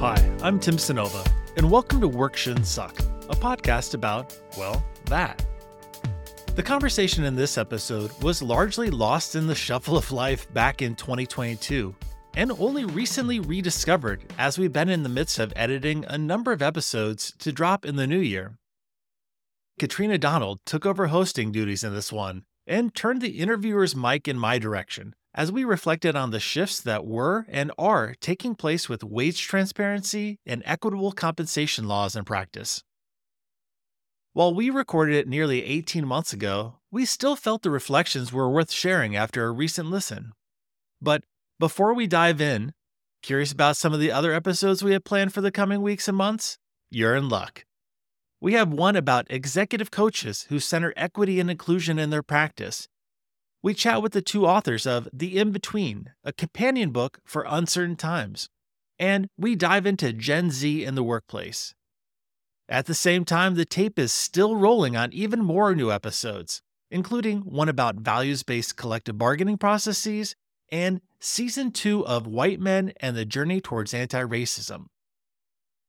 Hi, I'm Tim Cynova, and welcome to Work Shouldn't Suck, a podcast about, well, that. The conversation in this episode was largely lost in the shuffle of life back in 2022 and only recently rediscovered as we've been in the midst of editing a number of episodes to drop in the new year. Katrina Donald took over hosting duties in this one and turned the interviewer's mic in my direction as we reflected on the shifts that were and are taking place with wage transparency and equitable compensation laws in practice. While we recorded it nearly 18 months ago, we still felt the reflections were worth sharing after a recent listen. But before we dive in, curious about some of the other episodes we have planned for the coming weeks and months? You're in luck. We have one about executive coaches who center equity and inclusion in their practice we chat with the two authors of The In Between, a companion book for uncertain times, and we dive into Gen Z in the workplace. At the same time, the tape is still rolling on even more new episodes, including one about values based collective bargaining processes and season two of White Men and the Journey Towards Anti Racism.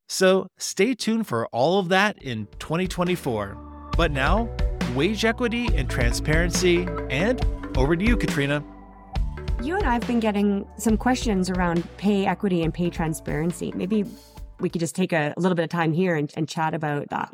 So stay tuned for all of that in 2024. But now, wage equity and transparency and over to you, Katrina. You and I have been getting some questions around pay equity and pay transparency. Maybe we could just take a, a little bit of time here and, and chat about that.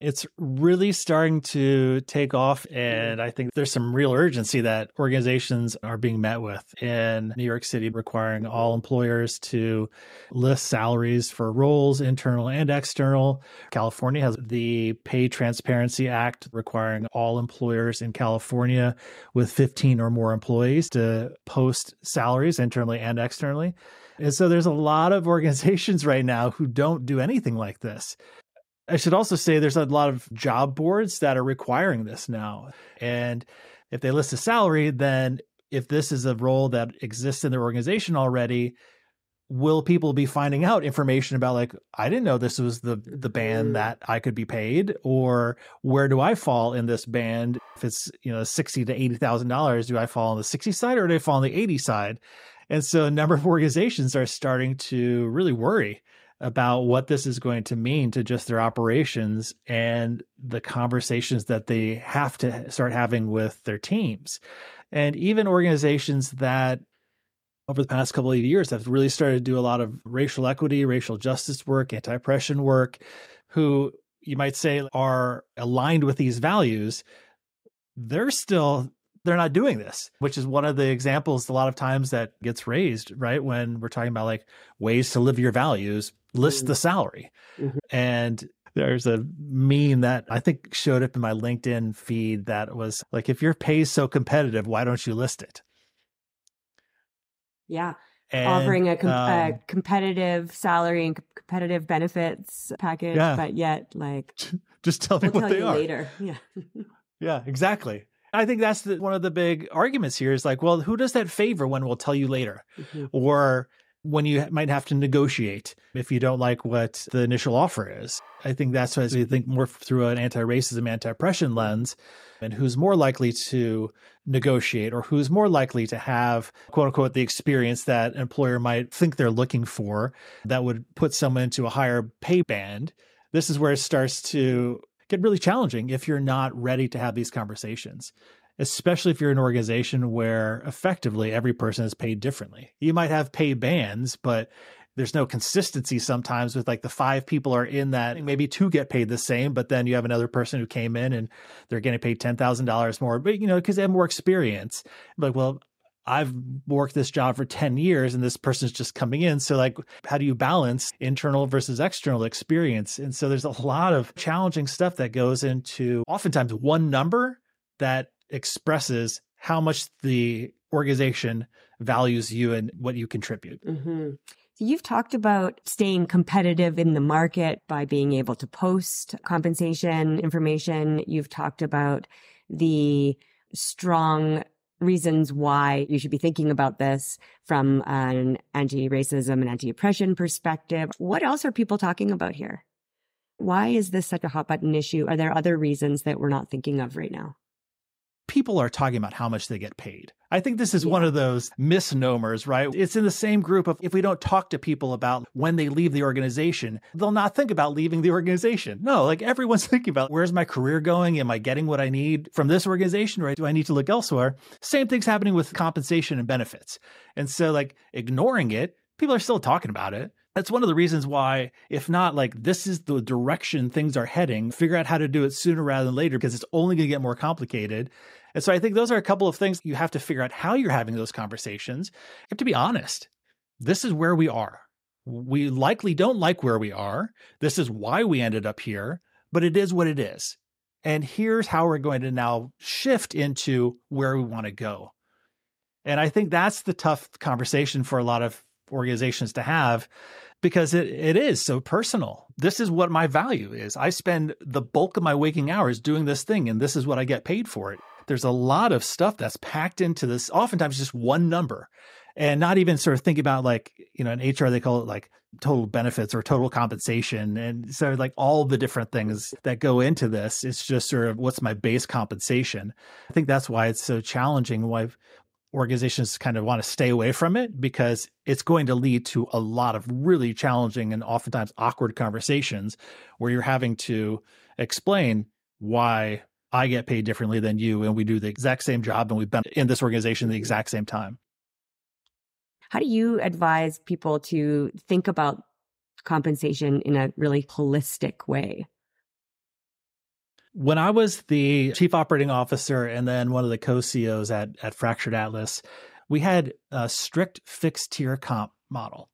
It's really starting to take off. And I think there's some real urgency that organizations are being met with in New York City, requiring all employers to list salaries for roles, internal and external. California has the Pay Transparency Act requiring all employers in California with 15 or more employees to post salaries internally and externally. And so there's a lot of organizations right now who don't do anything like this. I should also say there's a lot of job boards that are requiring this now. And if they list a salary, then if this is a role that exists in their organization already, will people be finding out information about like I didn't know this was the the band mm. that I could be paid or where do I fall in this band if it's you know 60 to 80,000 dollars do I fall on the 60 side or do I fall on the 80 side and so a number of organizations are starting to really worry about what this is going to mean to just their operations and the conversations that they have to start having with their teams. And even organizations that over the past couple of years have really started to do a lot of racial equity, racial justice work, anti oppression work, who you might say are aligned with these values, they're still they're not doing this, which is one of the examples a lot of times that gets raised, right? When we're talking about like ways to live your values, list mm-hmm. the salary. Mm-hmm. And there's a meme that I think showed up in my LinkedIn feed that was like, if your pay is so competitive, why don't you list it? Yeah. And, Offering a, com- um, a, competitive salary and competitive benefits package, yeah. but yet like just tell me we'll what tell they are later. Yeah. yeah, exactly. I think that's the, one of the big arguments here is like, well, who does that favor when we'll tell you later? Mm-hmm. Or when you might have to negotiate if you don't like what the initial offer is. I think that's why we think more through an anti racism, anti oppression lens, and who's more likely to negotiate or who's more likely to have, quote unquote, the experience that an employer might think they're looking for that would put someone into a higher pay band. This is where it starts to get really challenging if you're not ready to have these conversations, especially if you're an organization where effectively every person is paid differently. You might have pay bands, but there's no consistency sometimes with like the five people are in that maybe two get paid the same but then you have another person who came in and they're getting paid $10,000 more but you know because they have more experience like well I've worked this job for 10 years and this person's just coming in. So, like, how do you balance internal versus external experience? And so, there's a lot of challenging stuff that goes into oftentimes one number that expresses how much the organization values you and what you contribute. Mm-hmm. So you've talked about staying competitive in the market by being able to post compensation information. You've talked about the strong reasons why you should be thinking about this from an anti-racism and anti-oppression perspective. What else are people talking about here? Why is this such a hot button issue? Are there other reasons that we're not thinking of right now? People are talking about how much they get paid. I think this is yeah. one of those misnomers, right? It's in the same group of if we don't talk to people about when they leave the organization, they'll not think about leaving the organization. No, like everyone's thinking about where's my career going? Am I getting what I need from this organization, right? Do I need to look elsewhere? Same thing's happening with compensation and benefits. And so, like, ignoring it, people are still talking about it. That's one of the reasons why, if not like this is the direction things are heading, figure out how to do it sooner rather than later because it's only going to get more complicated. And so I think those are a couple of things you have to figure out how you're having those conversations. You have to be honest. This is where we are. We likely don't like where we are. This is why we ended up here, but it is what it is. And here's how we're going to now shift into where we want to go. And I think that's the tough conversation for a lot of organizations to have because it, it is so personal. This is what my value is. I spend the bulk of my waking hours doing this thing, and this is what I get paid for it. There's a lot of stuff that's packed into this, oftentimes just one number, and not even sort of think about like, you know, in HR, they call it like total benefits or total compensation. And so, like, all the different things that go into this, it's just sort of what's my base compensation. I think that's why it's so challenging. Why organizations kind of want to stay away from it because it's going to lead to a lot of really challenging and oftentimes awkward conversations where you're having to explain why I get paid differently than you and we do the exact same job and we've been in this organization the exact same time. How do you advise people to think about compensation in a really holistic way? When I was the chief operating officer and then one of the co-CEOs at, at Fractured Atlas, we had a strict fixed tier comp model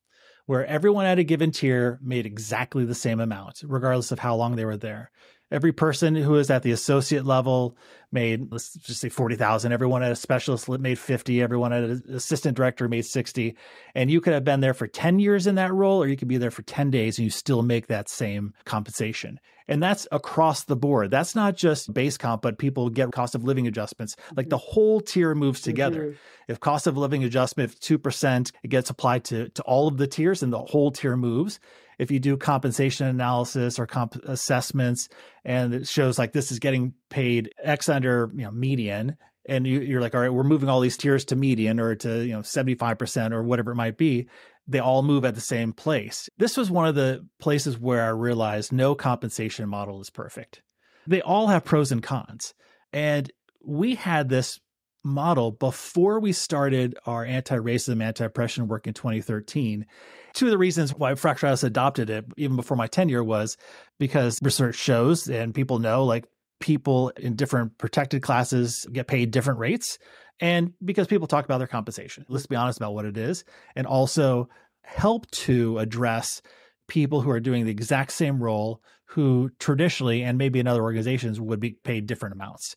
where everyone at a given tier made exactly the same amount, regardless of how long they were there. Every person who was at the associate level made, let's just say 40,000. Everyone at a specialist made 50. Everyone at an assistant director made 60. And you could have been there for 10 years in that role, or you could be there for 10 days and you still make that same compensation. And that's across the board. That's not just base comp, but people get cost of living adjustments. Like the whole tier moves together. Mm-hmm. If cost of living adjustment, if 2%, it gets applied to, to all of the tiers and the whole tier moves if you do compensation analysis or comp assessments and it shows like this is getting paid X under you know median, and you, are like, all right, we're moving all these tiers to median or to you know 75% or whatever it might be. They all move at the same place. This was one of the places where I realized no compensation model is perfect. They all have pros and cons. And we had this model before we started our anti-racism, anti-oppression work in 2013. Two of the reasons why Fractured Atlas adopted it, even before my tenure, was because research shows and people know like people in different protected classes get paid different rates. And because people talk about their compensation. Let's be honest about what it is. And also help to address people who are doing the exact same role who traditionally and maybe in other organizations would be paid different amounts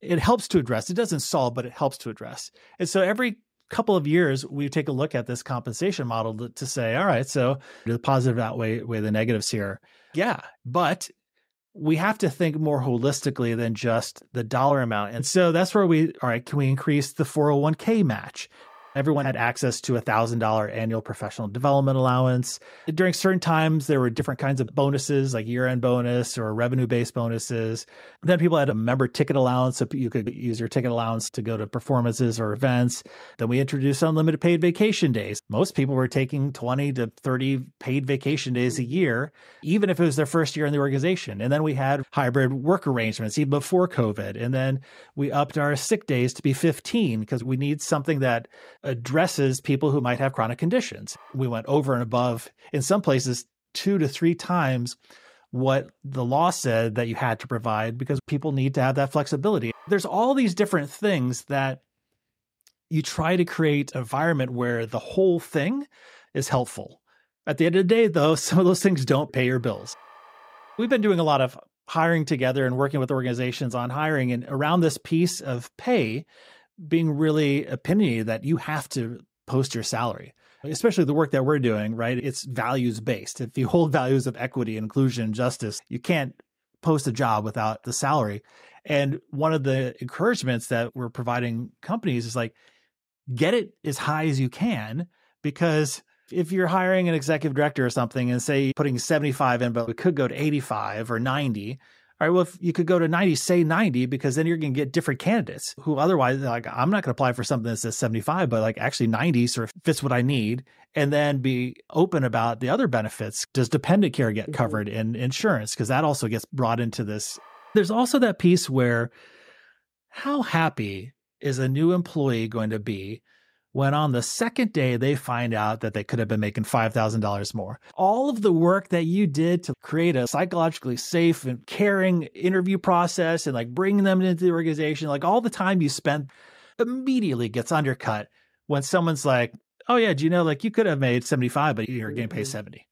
it helps to address. It doesn't solve, but it helps to address. And so every couple of years, we take a look at this compensation model to, to say, all right, so the positive outweigh the negatives here. Yeah, but we have to think more holistically than just the dollar amount. And so that's where we, all right, can we increase the 401k match? Everyone had access to a $1,000 annual professional development allowance. During certain times, there were different kinds of bonuses, like year end bonus or revenue based bonuses. Then people had a member ticket allowance, so you could use your ticket allowance to go to performances or events. Then we introduced unlimited paid vacation days. Most people were taking 20 to 30 paid vacation days a year, even if it was their first year in the organization. And then we had hybrid work arrangements even before COVID. And then we upped our sick days to be 15 because we need something that addresses people who might have chronic conditions. We went over and above, in some places, two to three times what the law said that you had to provide because people need to have that flexibility. There's all these different things that you try to create an environment where the whole thing is helpful. At the end of the day, though, some of those things don't pay your bills. We've been doing a lot of hiring together and working with organizations on hiring and around this piece of pay being really opinionated that you have to post your salary especially the work that we're doing, right? It's values based. If you hold values of equity, inclusion, justice, you can't post a job without the salary. And one of the encouragements that we're providing companies is like, get it as high as you can, because if you're hiring an executive director or something and say putting 75 in, but it could go to 85 or 90, All right, well, if you could go to 90, say 90, because then you're going to get different candidates who otherwise, like, I'm not going to apply for something that says 75, but like actually 90 sort of fits what I need. And then be open about the other benefits. Does dependent care get mm-hmm. covered in insurance? Because that also gets brought into this. There's also that piece where how happy is a new employee going to be when on the second day they find out that they could have been making $5,000 more. All of the work that you did to create a psychologically safe and caring interview process and like bringing them into the organization, like all the time you spent immediately gets undercut when someone's like, oh yeah, do you know, like you could have made 75, but you're getting paid mm-hmm. 70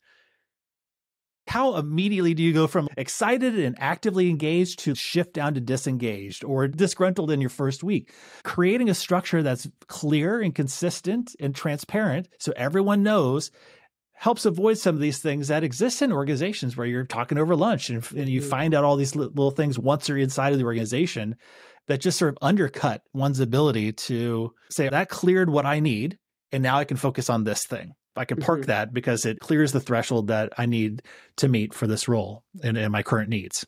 how immediately do you go from excited and actively engaged to shift down to disengaged or disgruntled in your first week? Creating a structure that's clear and consistent and transparent so everyone knows helps avoid some of these things that exist in organizations where you're talking over lunch and, and you mm-hmm. find out all these little things once you're inside of the organization that just sort of undercut one's ability to say, that cleared what I need. And now I can focus on this thing. I can park mm-hmm. that because it clears the threshold that I need to meet for this role and, and my current needs.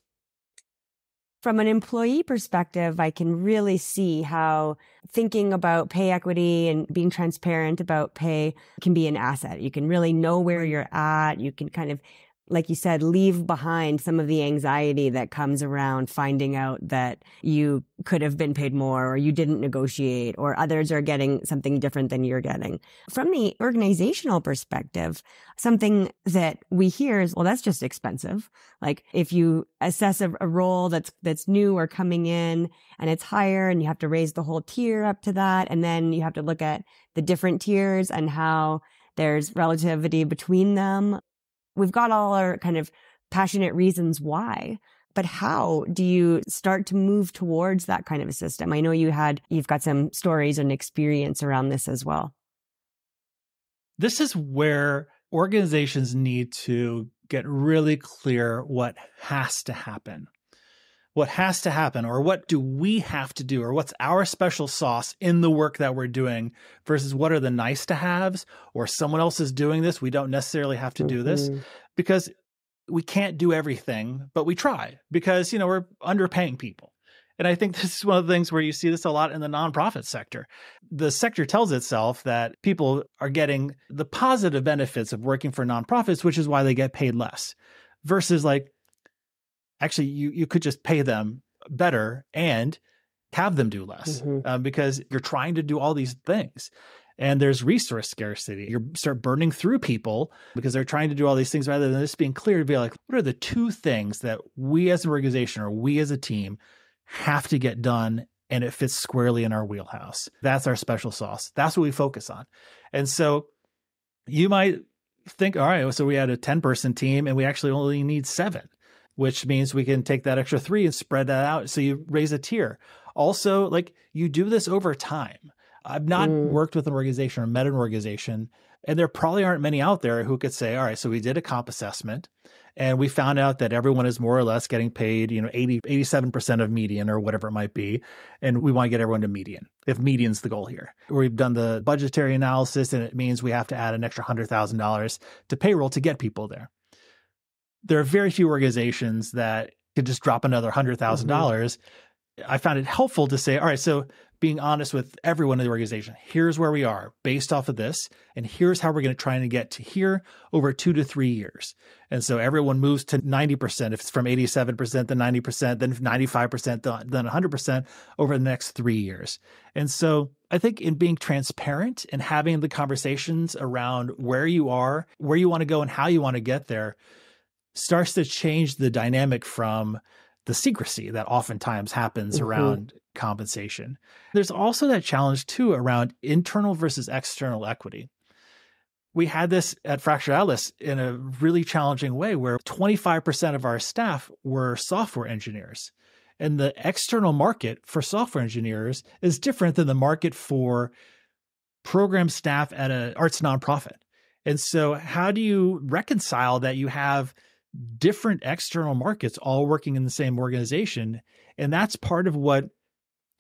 From an employee perspective, I can really see how thinking about pay equity and being transparent about pay can be an asset. You can really know where you're at. You can kind of like you said, leave behind some of the anxiety that comes around finding out that you could have been paid more or you didn't negotiate or others are getting something different than you're getting. From the organizational perspective, something that we hear is, well, that's just expensive. Like if you assess a, a role that's, that's new or coming in and it's higher and you have to raise the whole tier up to that. And then you have to look at the different tiers and how there's relativity between them we've got all our kind of passionate reasons why but how do you start to move towards that kind of a system? I know you had you've got some stories and experience around this as well. This is where organizations need to get really clear what has to happen what has to happen or what do we have to do or what's our special sauce in the work that we're doing versus what are the nice to haves or someone else is doing this we don't necessarily have to do this mm-hmm. because we can't do everything but we try because you know we're underpaying people and I think this is one of the things where you see this a lot in the nonprofit sector. The sector tells itself that people are getting the positive benefits of working for nonprofits, which is why they get paid less. Versus like actually you you could just pay them better and have them do less mm-hmm. um, because you're trying to do all these things. And there's resource scarcity. You start burning through people because they're trying to do all these things rather than just being clear to be like what are the two things that we as an organization or we as a team have to get done and it fits squarely in our wheelhouse? That's our special sauce. That's what we focus on. And so you might think all right so we had a 10 person team and we actually only need seven which means we can take that extra three and spread that out. So you raise a tier. Also, like you do this over time. I've not mm. worked with an organization or met an organization, and there probably aren't many out there who could say, all right, so we did a comp assessment and we found out that everyone is more or less getting paid, you know, 80, 87% of median or whatever it might be. And we want to get everyone to median if median's the goal here. We've done the budgetary analysis and it means we have to add an extra $100,000 to payroll to get people there there are very few organizations that could just drop another hundred thousand mm-hmm. dollars. I found it helpful to say, all right, so being honest with everyone in the organization, here's where we are based off of this, and here's how we're going to try and get to here over two to three years. And so everyone moves to 90%. If it's from 87% to 90%, then 95%, then 100% over the next three years. And so I think in being transparent and having the conversations around where you are, where you want to go, and how you want to get there starts to change the dynamic from the secrecy that oftentimes happens mm-hmm. around compensation. There's also that challenge too around internal versus external equity. We had this at Fractured Atlas in a really challenging way where 25% of our staff were software engineers. And the external market for software engineers is different than the market for program staff at an arts nonprofit. And so, how do you reconcile that you have different external markets all working in the same organization. And that's part of what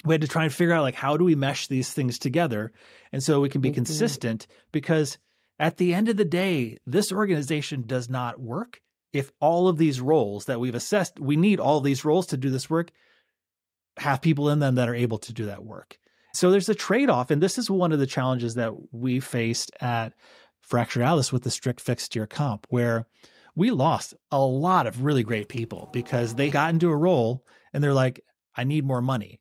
we had to try and figure out like how do we mesh these things together and so we can be mm-hmm. consistent because at the end of the day this organization does not work if all of these roles that we've assessed, we need all these roles to do this work, have people in them that are able to do that work. So there's a trade off. And this is one of the challenges that we faced at Fractured Atlas with the strict fixed tier comp, where we lost a lot of really great people because they got into a role and they're like, I need more money.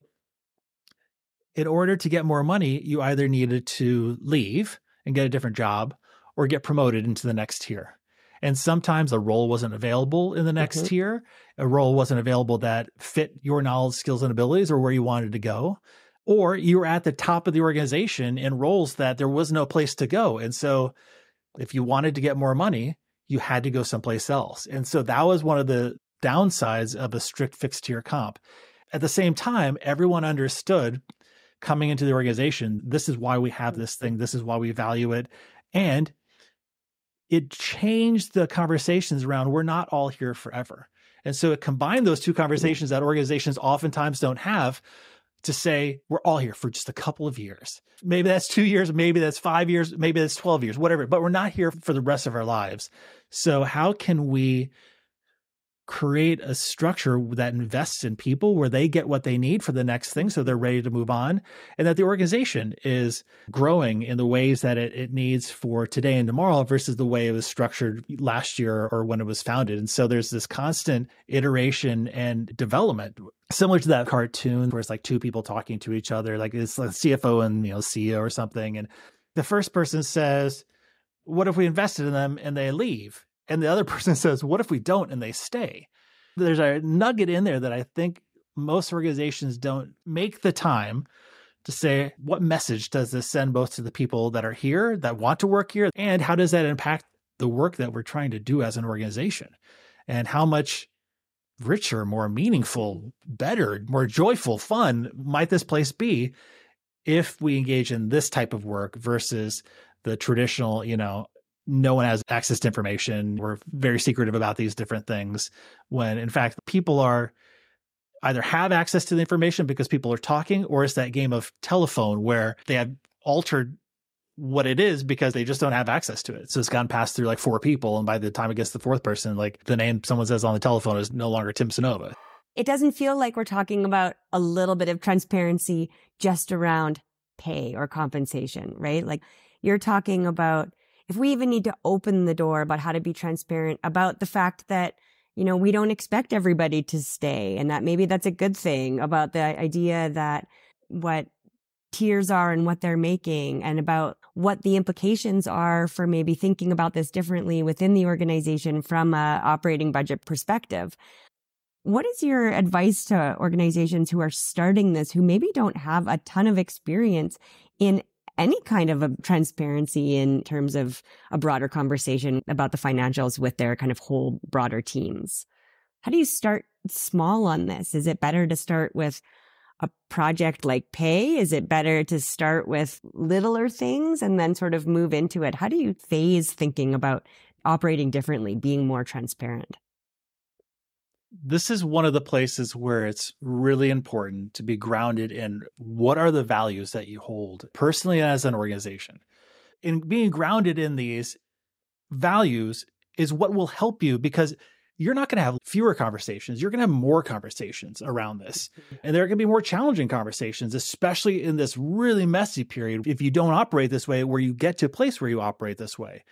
In order to get more money, you either needed to leave and get a different job or get promoted into the next tier. And sometimes a role wasn't available in the next mm-hmm. tier. A role wasn't available that fit your knowledge, skills, and abilities or where you wanted to go. Or you were at the top of the organization in roles that there was no place to go. And so if you wanted to get more money, you had to go someplace else. And so that was one of the downsides of a strict fixed tier comp. At the same time, everyone understood coming into the organization, this is why we have this thing, this is why we value it. And it changed the conversations around we're not all here forever. And so it combined those two mm-hmm. conversations that organizations oftentimes don't have to say we're all here for just a couple of years. Maybe that's two years, maybe that's five years, maybe that's 12 years, whatever, but we're not here for the rest of our lives. So, how can we create a structure that invests in people where they get what they need for the next thing so they're ready to move on and that the organization is growing in the ways that it, it needs for today and tomorrow versus the way it was structured last year or when it was founded. And so there's this constant iteration and development. Similar to that cartoon where it's like two people talking to each other like it's like cfo and you know ceo or something and the first person says what if we invested in them and they leave and the other person says, What if we don't and they stay? There's a nugget in there that I think most organizations don't make the time to say, What message does this send both to the people that are here, that want to work here, and how does that impact the work that we're trying to do as an organization? And how much richer, more meaningful, better, more joyful, fun might this place be if we engage in this type of work versus the traditional, you know, no one has access to information. We're very secretive about these different things when in fact people are either have access to the information because people are talking or it's that game of telephone where they have altered what it is because they just don't have access to it. So it's gone past through like four people. And by the time it gets to the fourth person, like the name someone says on the telephone is no longer Tim Cynova. It doesn't feel like we're talking about a little bit of transparency just around pay or compensation, right? Like you're talking about if we even need to open the door about how to be transparent about the fact that you know we don't expect everybody to stay and that maybe that's a good thing about the idea that what tiers are and what they're making and about what the implications are for maybe thinking about this differently within the organization from a operating budget perspective. What is your advice to organizations who are starting this who maybe don't have a ton of experience in any kind of a transparency in terms of a broader conversation about the financials with their kind of whole broader teams. How do you start small on this? Is it better to start with a project like pay? Is it better to start with littler things and then sort of move into it? How do you phase thinking about operating differently, being more transparent? This is one of the places where it's really important to be grounded in what are the values that you hold personally as an organization. And being grounded in these values is what will help you because you're not going to have fewer conversations. You're going to have more conversations around this. And there are going to be more challenging conversations, especially in this really messy period. If you don't operate this way, where you get to a place where you operate this way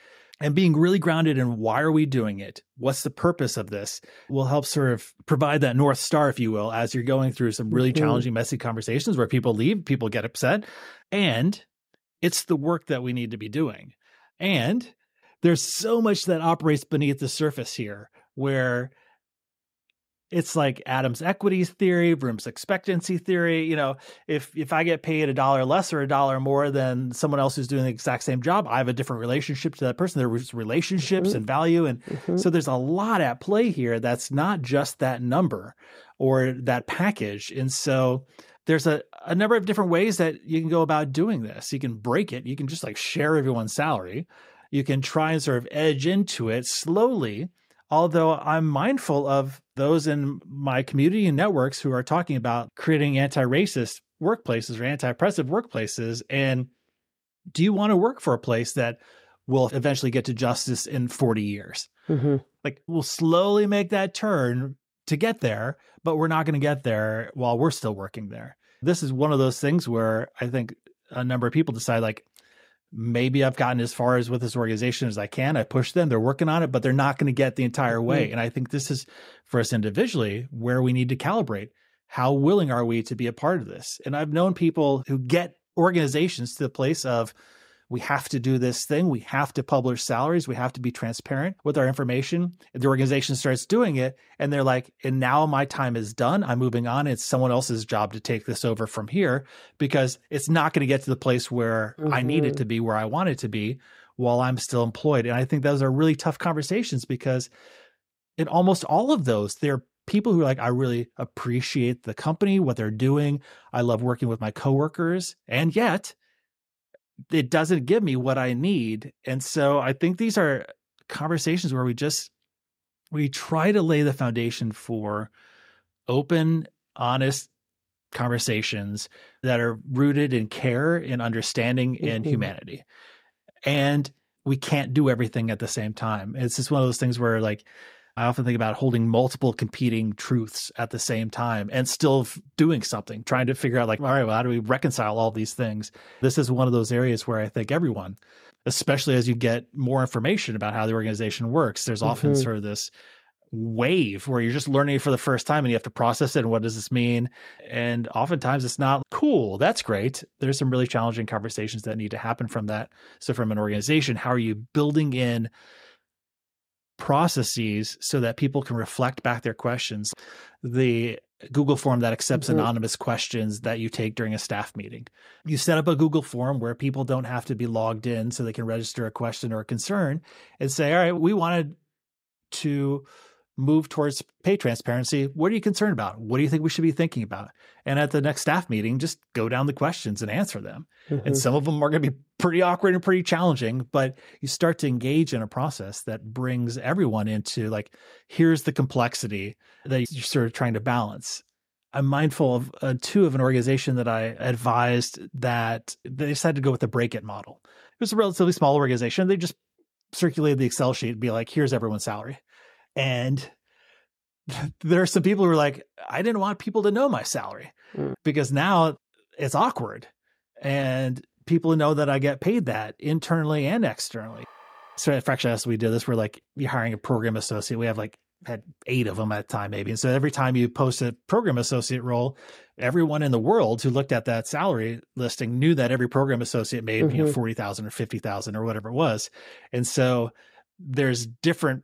and being really grounded in why are we doing it? What's the purpose of this will help sort of provide that North Star, if you will, as you're going through some really mm-hmm. challenging, messy conversations where people leave, people get upset. And it's the work that we need to be doing. And there's so much that operates beneath the surface here where it's like Adams equities theory, Vroom's expectancy theory. You know, if if I get paid a dollar less or a dollar more than someone else who's doing the exact same job, I have a different relationship to that person. There's relationships mm-hmm. and value, and mm-hmm. so there's a lot at play here. That's not just that number or that package, and so there's a, a number of different ways that you can go about doing this. You can break it. You can just like share everyone's salary. You can try and sort of edge into it slowly Although I'm mindful of those in my community and networks who are talking about creating anti racist workplaces or anti oppressive workplaces. And do you want to work for a place that we'll eventually get to justice in 40 years. Mm-hmm. Like we'll slowly make that turn to get there, but we're not going to get there while we're still working there. This is one of those things where I think a number of people decide like maybe I've gotten as far as with this organization as I can. I push them, they're working on it, but they're not going to get the entire way. Mm-hmm. And I think this is for us individually where we need to calibrate. How willing are we to be a part of this? And I've known people who get organizations to the place of we have to do this thing. We have to publish salaries. We have to be transparent with our information. The organization starts doing it and they're like, and now my time is done. I'm moving on. It's someone else's job to take this over from here because it's not going to get to the place where mm-hmm. I need it mm-hmm. to be, where I want it to be while I'm still employed. And I think those are really tough conversations because in almost all of those, they're people who are like, I really appreciate the company, what they're doing. I love working with my coworkers. And yet, it doesn't give me what I need. And so I think these are conversations where we just we try to lay the foundation for open, honest conversations that are rooted in care and understanding and mm-hmm. humanity. And we can't do everything at the same time. It's just one of those things where like I often think about holding multiple competing truths at the same time and still doing something, trying to figure out, like, all right, well, how do we reconcile all these things? This is one of those areas where I think everyone, especially as you get more information about how the organization works, there's often mm-hmm. sort of this wave where you're just learning for the first time and you have to process it and what does this mean and oftentimes it's not cool that's great there's some really challenging conversations that need to happen from that so from an organization how are you building in processes so that people can reflect back their questions. The Google form that accepts mm-hmm. anonymous questions that you take during a staff meeting. You set up a Google form where people don't have to be logged in so they can register a question or a concern and say, all right, we wanted to move towards pay transparency. What are you concerned about? What do you think we should be thinking about? And at the next staff meeting, just go down the questions and answer them. Mm-hmm. And some of them are going to be pretty awkward and pretty challenging, but you start to engage in a process that brings everyone into like, here's the complexity that you're sort of trying to balance. I'm mindful of uh, two of an organization that I advised that they decided to go with the break it model. It was a relatively small organization. They just circulated the Excel sheet and be like, here's everyone's salary. And there are some people who are like, I didn't want people to know my salary mm. because now it's awkward. And people know that I get paid that internally and externally. So at Fractured Atlas, we did this. We're like, you're hiring a program associate. We have like had eight of them at a time, maybe. And so every time you post a program associate role, everyone in the world who looked at that salary listing knew that every program associate made mm-hmm. you know mm-hmm. forty thousand or fifty thousand or whatever it was. And so there's different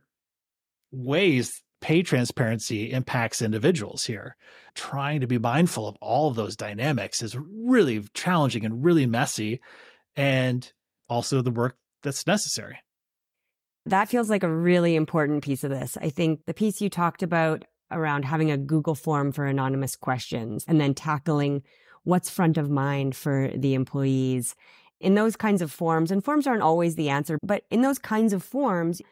ways pay transparency impacts individuals here. Trying to be mindful of all of those dynamics is really challenging and really messy, and also the work that's necessary. That feels like a really important piece of this. I think the piece you talked about around having a Google form for anonymous questions and then tackling what's front of mind for the employees in those kinds of forms. And forms aren't always the answer, but in those kinds of forms,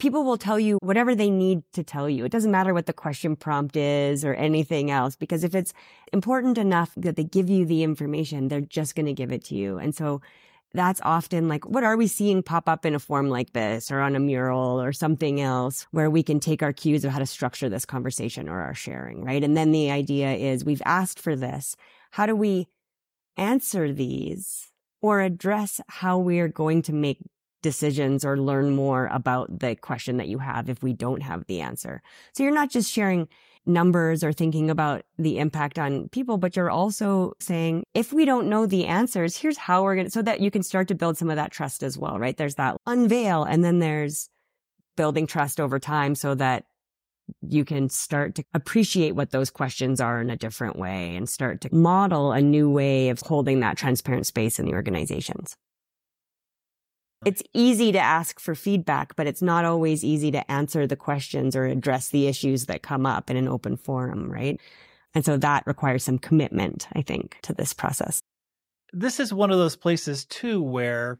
people will tell you whatever they need to tell you. It doesn't matter what the question prompt is or anything else, because if it's important enough that they give you the information, they're just going to give it to you. And so that's often like, what are we seeing pop up in a form like this or on a mural or something else where we can take our cues of how to structure this conversation or our sharing, right? And then the idea is we've asked for this. How do we answer these or address how we are going to make decisions or learn more about the question that you have if we don't have the answer. So you're not just sharing numbers or thinking about the impact on people, but you're also saying, if we don't know the answers, here's how we're going to, so that you can start to build some of that trust as well, right? There's that unveil and then there's building trust over time so that you can start to appreciate what those questions are in a different way and start to model a new way of holding that transparent space in the organizations. It's easy to ask for feedback, but it's not always easy to answer the questions or address the issues that come up in an open forum, right? And so that requires some commitment, I think, to this process. This is one of those places, too, where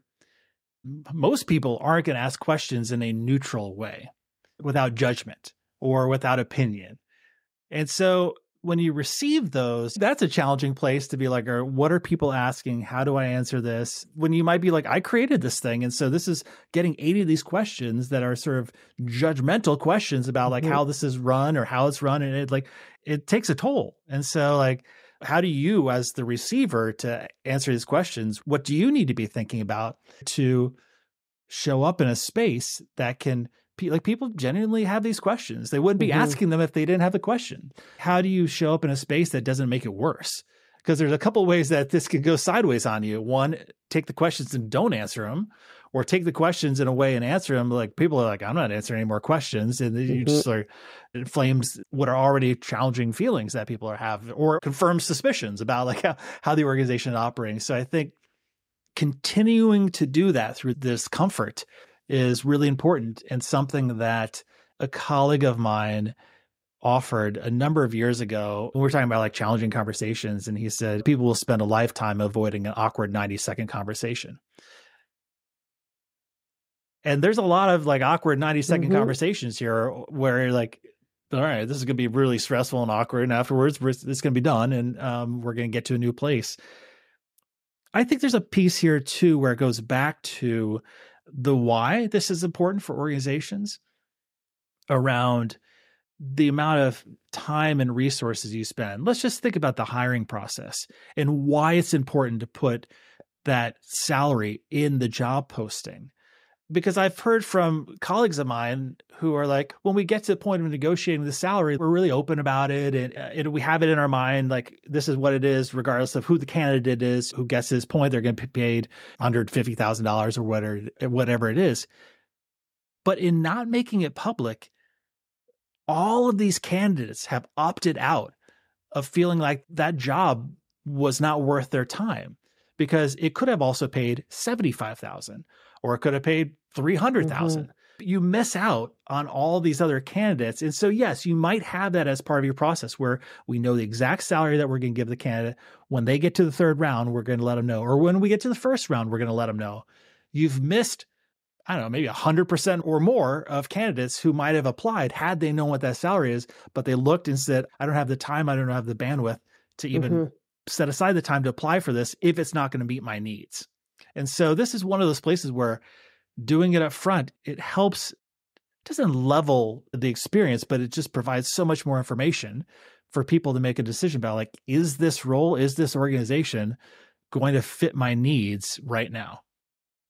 most people aren't going to ask questions in a neutral way without judgment or without opinion. And so when you receive those, that's a challenging place to be like, or what are people asking? How do I answer this? When you might be like, I created this thing. And so this is getting 80 of these questions that are sort of judgmental questions about like mm-hmm. how this is run or how it's run. And it like, it takes a toll. And so like, how do you as the receiver to answer these questions? What do you need to be thinking about to show up in a space that can like people genuinely have these questions. They wouldn't be mm-hmm. asking them if they didn't have the question. How do you show up in a space that doesn't make it worse? Because there's a couple ways that this could go sideways on you. One, take the questions and don't answer them, or take the questions in a way and answer them. Like people are like, I'm not answering any more questions, and mm-hmm. you just like inflames what are already challenging feelings that people are having, or confirms suspicions about like how, how the organization is operating. So I think continuing to do that through this comfort is really important and something that a colleague of mine offered a number of years ago. We were talking about like challenging conversations, and he said people will spend a lifetime avoiding an awkward 90 second conversation. And there's a lot of like awkward 90 second mm-hmm. conversations here where like, all right, this is going to be really stressful and awkward. And afterwards, it's going to be done and um, we're going to get to a new place. I think there's a piece here too where it goes back to the why this is important for organizations around the amount of time and resources you spend. Let's just think about the hiring process and why it's important to put that salary in the job posting because I've heard from colleagues of mine who are like, when we get to the point of negotiating the salary, we're really open about it and, uh, and, we have it in our mind like this is what it is, regardless of who the candidate is, who gets his point, they're going to be paid $150,000 or whatever, whatever it is. But in not making it public, all of these candidates have opted out of feeling like that job was not worth their time because it could have also paid 75,000 or it could have paid 300,000. Mm-hmm. You miss out on all these other candidates. And so, yes, you might have that as part of your process where we know the exact salary that we're going to give the candidate. When they get to the third round, we're going to let them know. Or when we get to the first round, we're going to let them know. You've missed, I don't know, maybe 100% or more of candidates who might have applied had they known what that salary is, but they looked and said, I don't have the time, I don't have the bandwidth to even mm-hmm. set aside the time to apply for this if it's not going to meet my needs. And so this is one of those places where doing it up front, it helps doesn't level the experience, but it just provides so much more information for people to make a decision about like, is this role, is this organization going to fit my needs right now?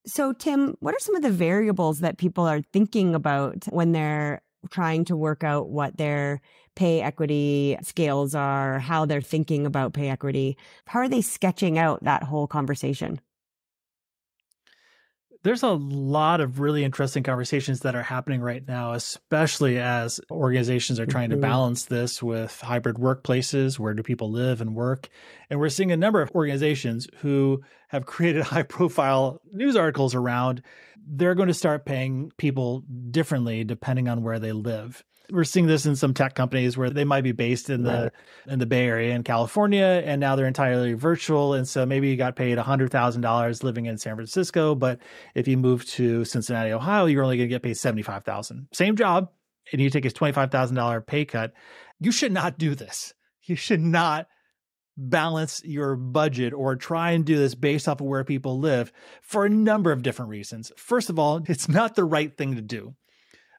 So, Tim, what are some of the variables that people are thinking about when they're trying to work out what their pay equity scales are, how they're thinking about pay equity? How are they sketching out that whole conversation? There's a lot of really interesting conversations that are happening right now, especially as organizations are trying to mm-hmm. balance this with hybrid workplaces. Where do people live and work? And we're seeing a number of organizations who have created high profile news articles around they're going to start paying people differently depending on where they live we're seeing this in some tech companies where they might be based in the right. in the Bay Area in California, and now they're entirely virtual. And so maybe you got paid hundred thousand dollars living in San Francisco, but if you move to Cincinnati, Ohio, you're only going to get paid seventy five thousand. Same job, and you take a twenty five thousand dollar pay cut. You should not do this. You should not balance your budget or try and do this based off of where people live for a number of different reasons. First of all, it's not the right thing to do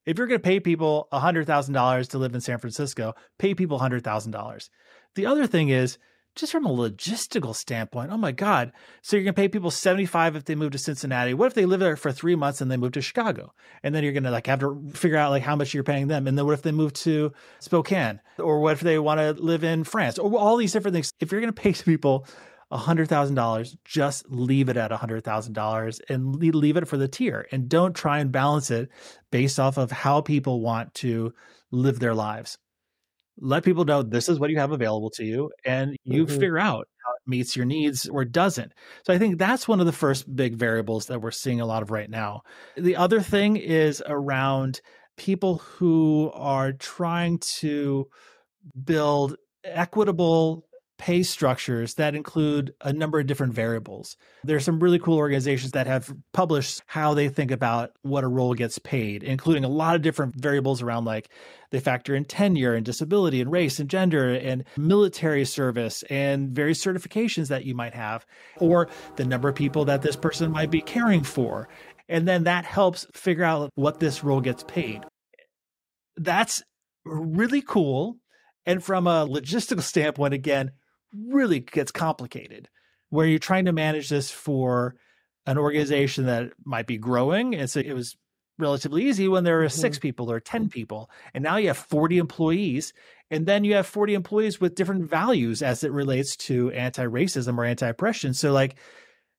if you're going to pay people $100,000 to live in San Francisco, pay people $100,000. The other thing is, just from a logistical standpoint, oh my God. So you're going to pay people 75 if they move to Cincinnati. What if they live there for three months and they move to Chicago? And then you're going to like have to figure out like how much you're paying them. And then what if they move to Spokane? Or what if they want to live in France? Or all these different things. If you're going to pay people $100,000, just leave it at $100,000 and leave it for the tier and don't try and balance it based off of how people want to live their lives. Let people know this is what you have available to you and you mm-hmm. figure out how it meets your needs or doesn't. So I think that's one of the first big variables that we're seeing a lot of right now. The other thing is around people who are trying to build equitable pay structures that include a number of different variables. There's some really cool organizations that have published how they think about what a role gets paid, including a lot of different variables around like they factor in tenure and disability and race and gender and military service and various certifications that you might have, or the number of people that this person might be caring for. And then that helps figure out what this role gets paid. That's really cool. And from a logistical standpoint, again, really gets complicated where you're trying to manage this for an organization that might be growing. And so it was relatively easy when there were mm-hmm. six people or 10 people. And now you have 40 employees. And then you have 40 employees with different values as it relates to anti racism or anti oppression. So, like,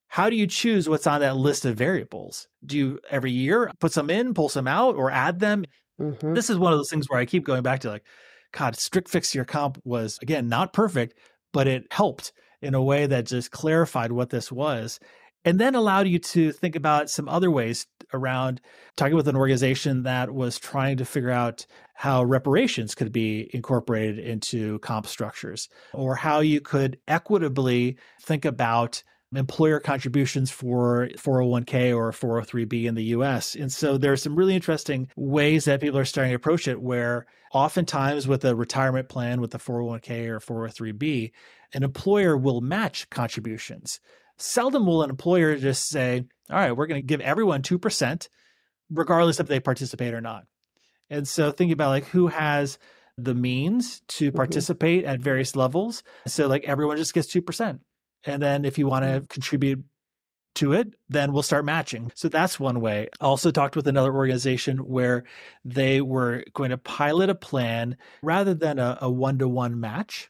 how do you choose what's on that list of variables? Do you every year put some in, pull some out, or add them? Mm-hmm. This is one of those things where I keep going back to like, God, strict fixed tier comp was again not perfect, but it helped in a way that just clarified what this was and then allowed you to think about some other ways around talking with an organization that was trying to figure out how reparations could be incorporated into comp structures or how you could equitably think about employer contributions for 401k or 403b in the US. And so there's some really interesting ways that people are starting to approach it where oftentimes with a retirement plan with a 401k or 403b, an employer will match contributions. Seldom will an employer just say, all right, we're going to give everyone 2%, regardless if they participate or not. And so thinking about like who has the means to mm-hmm. participate mm-hmm. at various levels. So like everyone just gets 2%. And then if you want to mm-hmm. contribute to it, then we'll start matching. So that's one way. I also talked with another organization where they were going to pilot a plan rather than a one to one match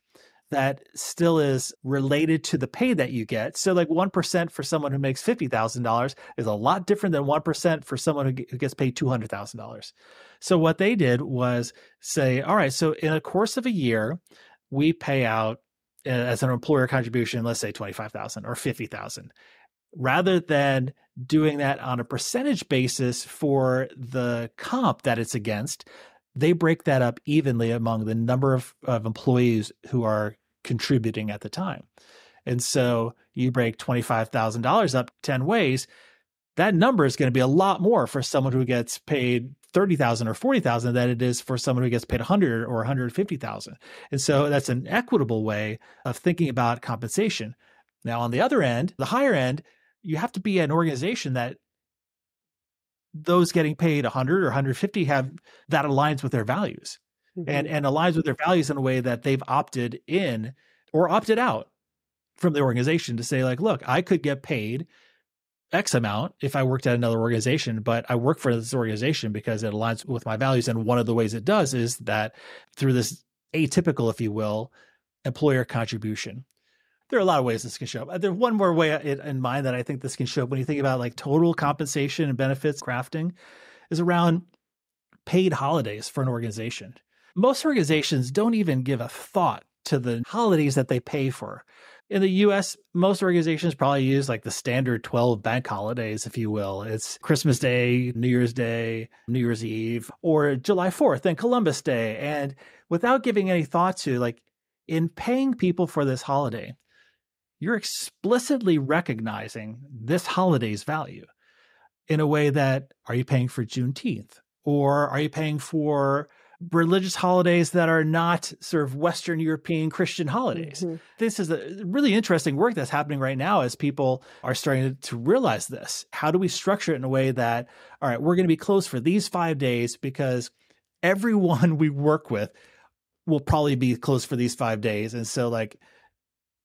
that still is related to the pay that you get. So, like 1% for someone who makes $50,000 is a lot different than 1% for someone who gets paid $200,000. So, what they did was say, all right, so in a course of a year, we pay out as an employer contribution, let's say 25,000 or 50,000 rather than doing that on a percentage basis for the comp that it's against, they break that up evenly among the number of, of employees who are contributing at the time. And so you break $25,000 up 10 ways, that number is going to be a lot more for someone who gets paid 30,000 or 40,000 than it is for someone who gets paid 100 or 150,000. And so that's an equitable way of thinking about compensation. Now on the other end, the higher end, you have to be an organization that those getting paid 100 or 150 have that aligns with their values mm-hmm. and and aligns with their values in a way that they've opted in or opted out from the organization to say like look i could get paid X amount if I worked at another organization, but I work for this organization because it aligns with my values. And one of the ways it does is that through this atypical, if you will, employer contribution. There are a lot of ways this can show up. There's one more way in mind that I think this can show up when you think about like total compensation and benefits crafting is around paid holidays for an organization. Most organizations don't even give a thought to the holidays that they pay for in the US, most organizations probably use like the standard 12 bank holidays, if you will. It's Christmas Day, New Year's Day, New Year's Eve, or July 4th and Columbus Day. And without giving any thought to like in paying people for this holiday, you're explicitly recognizing this holiday's value in a way that are you paying for Juneteenth? Or are you paying for religious holidays that are not sort of Western European Christian holidays. Mm-hmm. This is a really interesting work that's happening right now as people are starting to, realize this. How do we structure it in a way that, all right, we're going to be closed for these five days because everyone we work with will probably be closed for these five days. And so, like,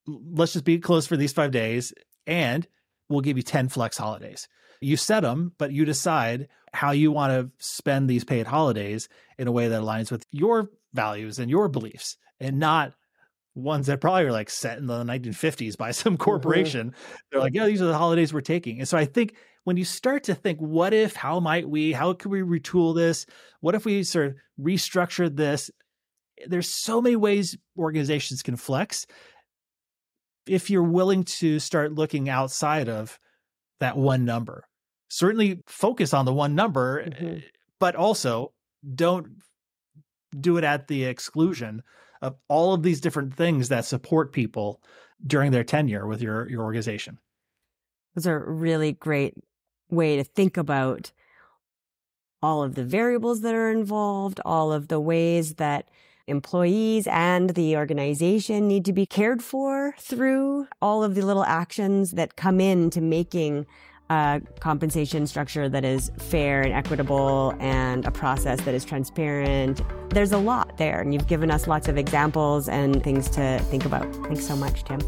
let's just be closed for these five days and we'll give you 10 flex holidays. You set them, but you decide how you want to spend these paid holidays in a way that aligns with your values and your beliefs and not ones that probably are like set in the 1950s by some mm-hmm. corporation. Mm-hmm. They're like, yeah, these are the holidays we're taking. And so I think when you start to think, what if, how might we, how could we retool this? What if we sort of restructured this? There's so many ways organizations can flex. If you're willing to start looking outside of that one number, certainly focus on the one number, mm-hmm. but also don't do it at the exclusion of all of these different things that support people during their tenure with your, your organization. Those are really great way to think about all of the variables that are involved, all of the ways that employees and the organization need to be cared for through all of the little actions that come into making a compensation structure that is fair and equitable and a process that is transparent. There's a lot there, and you've given us lots of examples and things to think about. Thanks so much, Tim.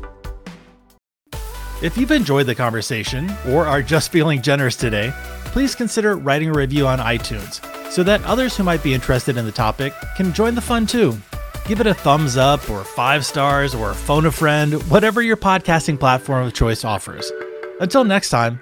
If you've enjoyed the conversation or are just feeling generous today, please consider writing a review on iTunes so that others who might be interested in the topic can join the fun too. Give it a thumbs up or five stars or phone a friend, whatever your podcasting platform of choice offers. Until next time,